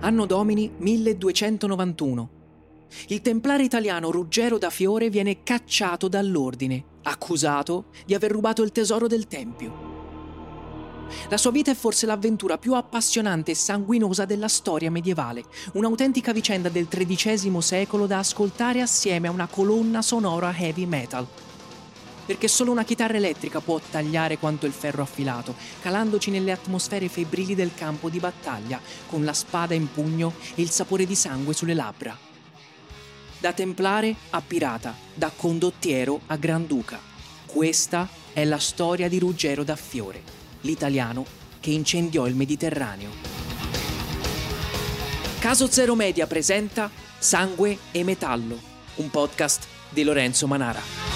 Anno domini 1291. Il templare italiano Ruggero da Fiore viene cacciato dall'ordine, accusato di aver rubato il tesoro del Tempio. La sua vita è forse l'avventura più appassionante e sanguinosa della storia medievale, un'autentica vicenda del XIII secolo da ascoltare assieme a una colonna sonora heavy metal. Perché solo una chitarra elettrica può tagliare quanto il ferro affilato, calandoci nelle atmosfere febbrili del campo di battaglia, con la spada in pugno e il sapore di sangue sulle labbra. Da templare a pirata, da condottiero a granduca. Questa è la storia di Ruggero da Fiore l'italiano che incendiò il Mediterraneo. Caso Zero Media presenta Sangue e Metallo, un podcast di Lorenzo Manara.